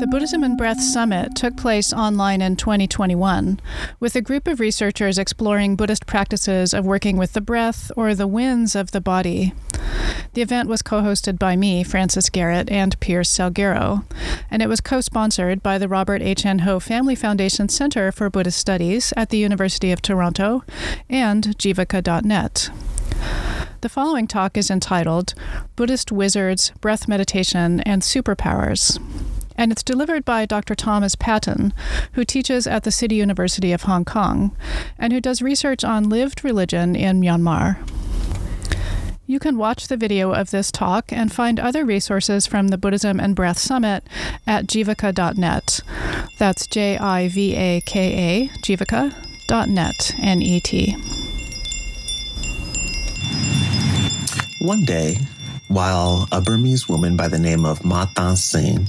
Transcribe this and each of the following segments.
The Buddhism and Breath Summit took place online in 2021 with a group of researchers exploring Buddhist practices of working with the breath or the winds of the body. The event was co hosted by me, Frances Garrett, and Pierce Salguero, and it was co sponsored by the Robert H. N. Ho Family Foundation Center for Buddhist Studies at the University of Toronto and Jivaka.net. The following talk is entitled Buddhist Wizards, Breath Meditation, and Superpowers and it's delivered by Dr. Thomas Patton, who teaches at the City University of Hong Kong and who does research on lived religion in Myanmar. You can watch the video of this talk and find other resources from the Buddhism and Breath Summit at jivaka.net. That's J I V A K A, jivaka.net, N E T. One day, while a Burmese woman by the name of Ma Tan Singh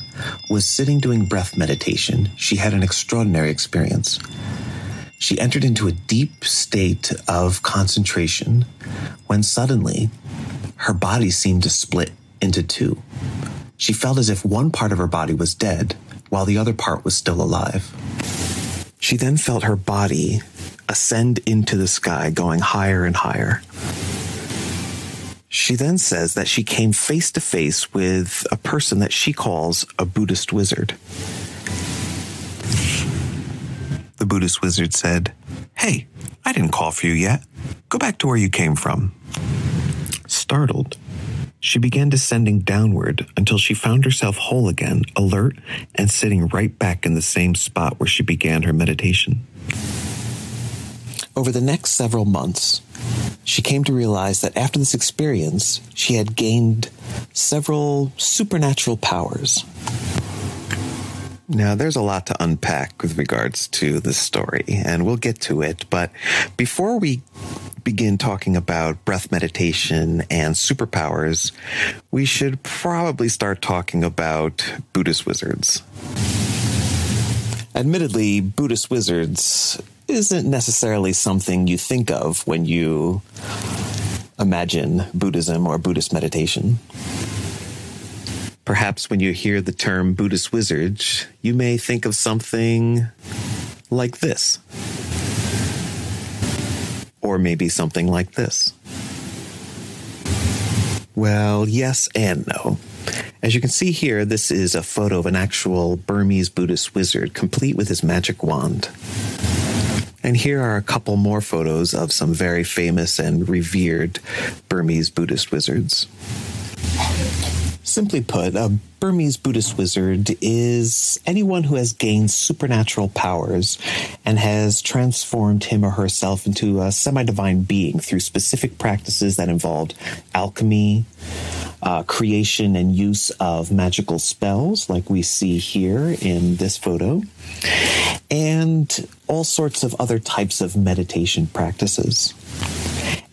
was sitting doing breath meditation, she had an extraordinary experience. She entered into a deep state of concentration when suddenly her body seemed to split into two. She felt as if one part of her body was dead while the other part was still alive. She then felt her body ascend into the sky, going higher and higher. She then says that she came face to face with a person that she calls a Buddhist wizard. The Buddhist wizard said, Hey, I didn't call for you yet. Go back to where you came from. Startled, she began descending downward until she found herself whole again, alert, and sitting right back in the same spot where she began her meditation. Over the next several months, she came to realize that after this experience, she had gained several supernatural powers. Now, there's a lot to unpack with regards to this story, and we'll get to it. But before we begin talking about breath meditation and superpowers, we should probably start talking about Buddhist wizards. Admittedly, Buddhist wizards isn't necessarily something you think of when you imagine Buddhism or Buddhist meditation. Perhaps when you hear the term Buddhist wizard, you may think of something like this. Or maybe something like this. Well, yes and no. As you can see here, this is a photo of an actual Burmese Buddhist wizard, complete with his magic wand. And here are a couple more photos of some very famous and revered Burmese Buddhist wizards. Simply put, a Burmese Buddhist wizard is anyone who has gained supernatural powers and has transformed him or herself into a semi divine being through specific practices that involved alchemy, uh, creation and use of magical spells, like we see here in this photo, and all sorts of other types of meditation practices.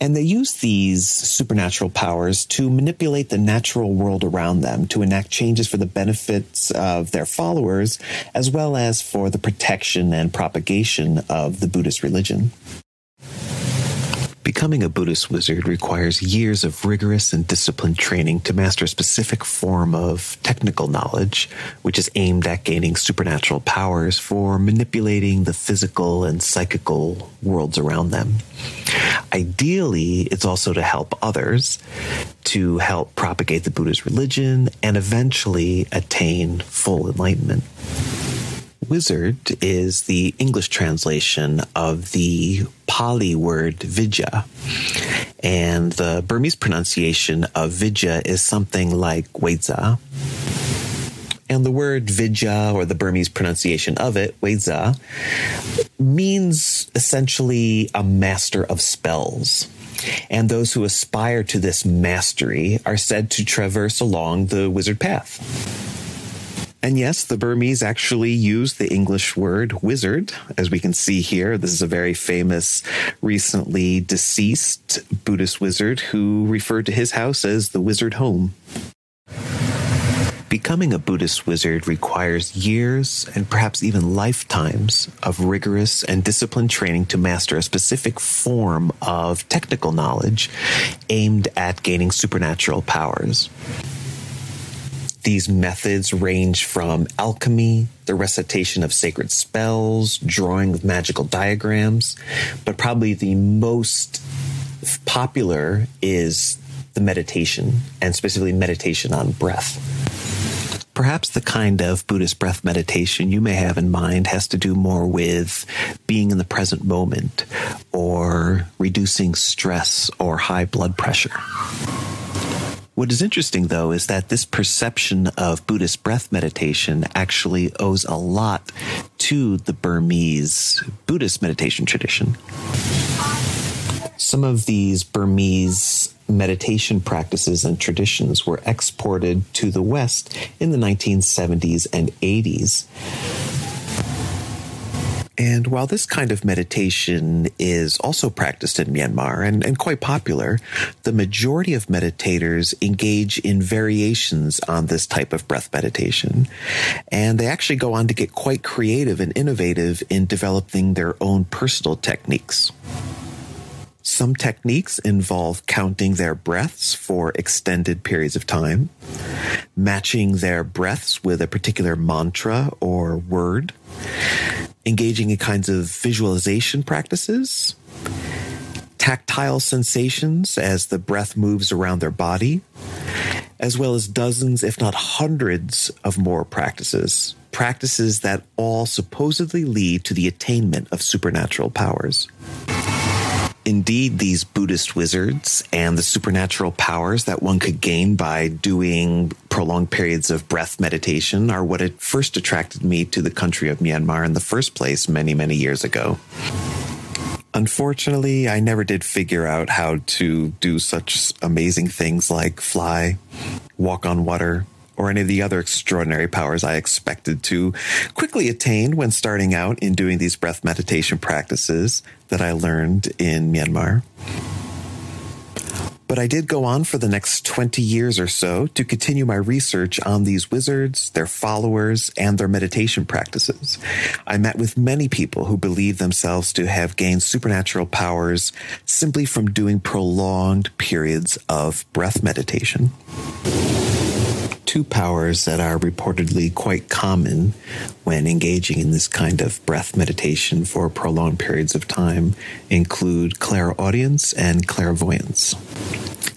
And they use these supernatural powers to manipulate the natural world around them, to enact changes for the benefits of their followers, as well as for the protection and propagation of the Buddhist religion. Becoming a Buddhist wizard requires years of rigorous and disciplined training to master a specific form of technical knowledge, which is aimed at gaining supernatural powers for manipulating the physical and psychical worlds around them. Ideally, it's also to help others, to help propagate the Buddhist religion, and eventually attain full enlightenment. Wizard is the English translation of the Pali word vidya. And the Burmese pronunciation of vidya is something like wedza. And the word vidya, or the Burmese pronunciation of it, wedza, means essentially a master of spells. And those who aspire to this mastery are said to traverse along the wizard path. And yes, the Burmese actually use the English word wizard, as we can see here. This is a very famous, recently deceased Buddhist wizard who referred to his house as the wizard home. Becoming a Buddhist wizard requires years and perhaps even lifetimes of rigorous and disciplined training to master a specific form of technical knowledge aimed at gaining supernatural powers. These methods range from alchemy, the recitation of sacred spells, drawing of magical diagrams, but probably the most popular is the meditation, and specifically meditation on breath. Perhaps the kind of Buddhist breath meditation you may have in mind has to do more with being in the present moment or reducing stress or high blood pressure. What is interesting, though, is that this perception of Buddhist breath meditation actually owes a lot to the Burmese Buddhist meditation tradition. Some of these Burmese meditation practices and traditions were exported to the West in the 1970s and 80s. And while this kind of meditation is also practiced in Myanmar and, and, quite popular, the majority of meditators engage in variations on this type of breath meditation. And they actually go on to get quite creative and innovative in developing their own personal techniques. Some techniques involve counting their breaths for extended periods of time, matching their breaths with a particular mantra or word, engaging in kinds of visualization practices, tactile sensations as the breath moves around their body, as well as dozens, if not hundreds, of more practices. Practices that all supposedly lead to the attainment of supernatural powers. Indeed, these Buddhist wizards and the supernatural powers that one could gain by doing prolonged periods of breath meditation are what had first attracted me to the country of Myanmar in the first place many, many years ago. Unfortunately, I never did figure out how to do such amazing things like fly, walk on water, or any of the other extraordinary powers I expected to quickly attain when starting out in doing these breath meditation practices that I learned in Myanmar. But I did go on for the next 20 years or so to continue my research on these wizards, their followers, and their meditation practices. I met with many people who believe themselves to have gained supernatural powers simply from doing prolonged periods of breath meditation two powers that are reportedly quite common when engaging in this kind of breath meditation for prolonged periods of time include clairaudience and clairvoyance.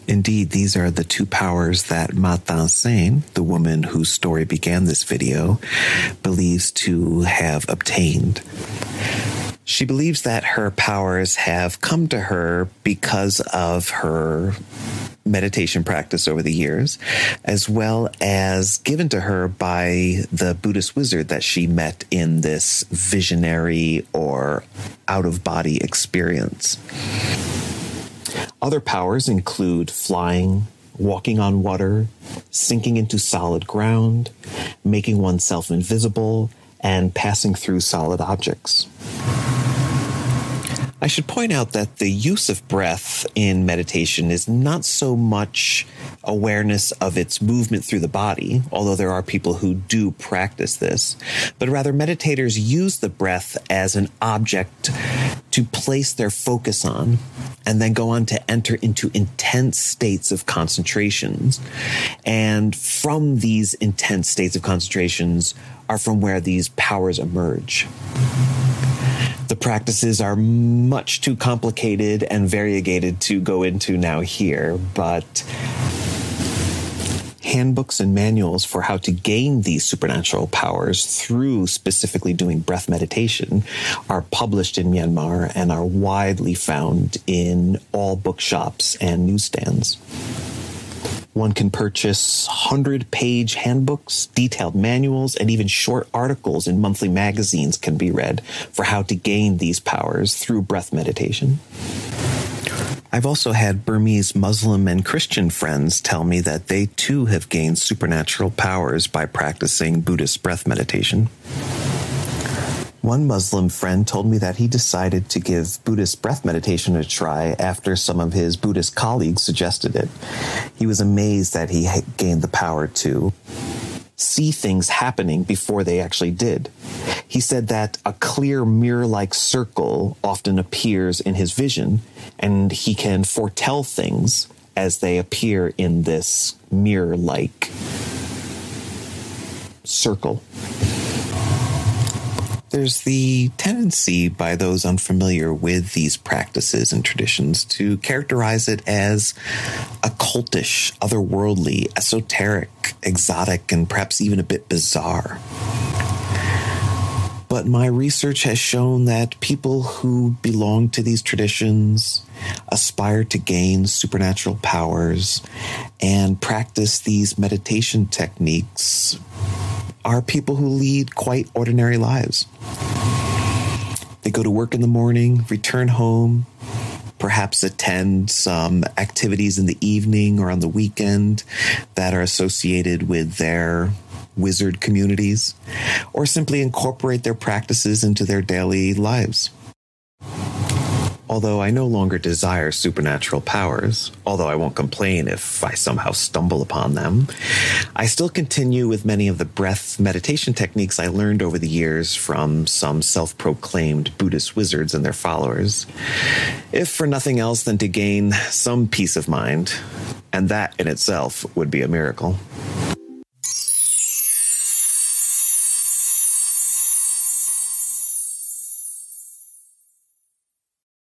Indeed, these are the two powers that Ma Sen, the woman whose story began this video, believes to have obtained. She believes that her powers have come to her because of her meditation practice over the years, as well as given to her by the Buddhist wizard that she met in this visionary or out of body experience. Other powers include flying, walking on water, sinking into solid ground, making oneself invisible, and passing through solid objects. I should point out that the use of breath in meditation is not so much awareness of its movement through the body, although there are people who do practice this, but rather meditators use the breath as an object to place their focus on and then go on to enter into intense states of concentrations. And from these intense states of concentrations are from where these powers emerge. The practices are much too complicated and variegated to go into now here, but handbooks and manuals for how to gain these supernatural powers through specifically doing breath meditation are published in Myanmar and are widely found in all bookshops and newsstands. One can purchase 100 page handbooks, detailed manuals, and even short articles in monthly magazines can be read for how to gain these powers through breath meditation. I've also had Burmese Muslim and Christian friends tell me that they too have gained supernatural powers by practicing Buddhist breath meditation. One Muslim friend told me that he decided to give Buddhist breath meditation a try after some of his Buddhist colleagues suggested it. He was amazed that he gained the power to see things happening before they actually did. He said that a clear mirror like circle often appears in his vision, and he can foretell things as they appear in this mirror like circle. There's the tendency by those unfamiliar with these practices and traditions to characterize it as occultish, otherworldly, esoteric, exotic, and perhaps even a bit bizarre. But my research has shown that people who belong to these traditions aspire to gain supernatural powers and practice these meditation techniques are people who lead quite ordinary lives. They go to work in the morning, return home, perhaps attend some activities in the evening or on the weekend that are associated with their wizard communities, or simply incorporate their practices into their daily lives. Although I no longer desire supernatural powers, although I won't complain if I somehow stumble upon them, I still continue with many of the breath meditation techniques I learned over the years from some self proclaimed Buddhist wizards and their followers, if for nothing else than to gain some peace of mind, and that in itself would be a miracle.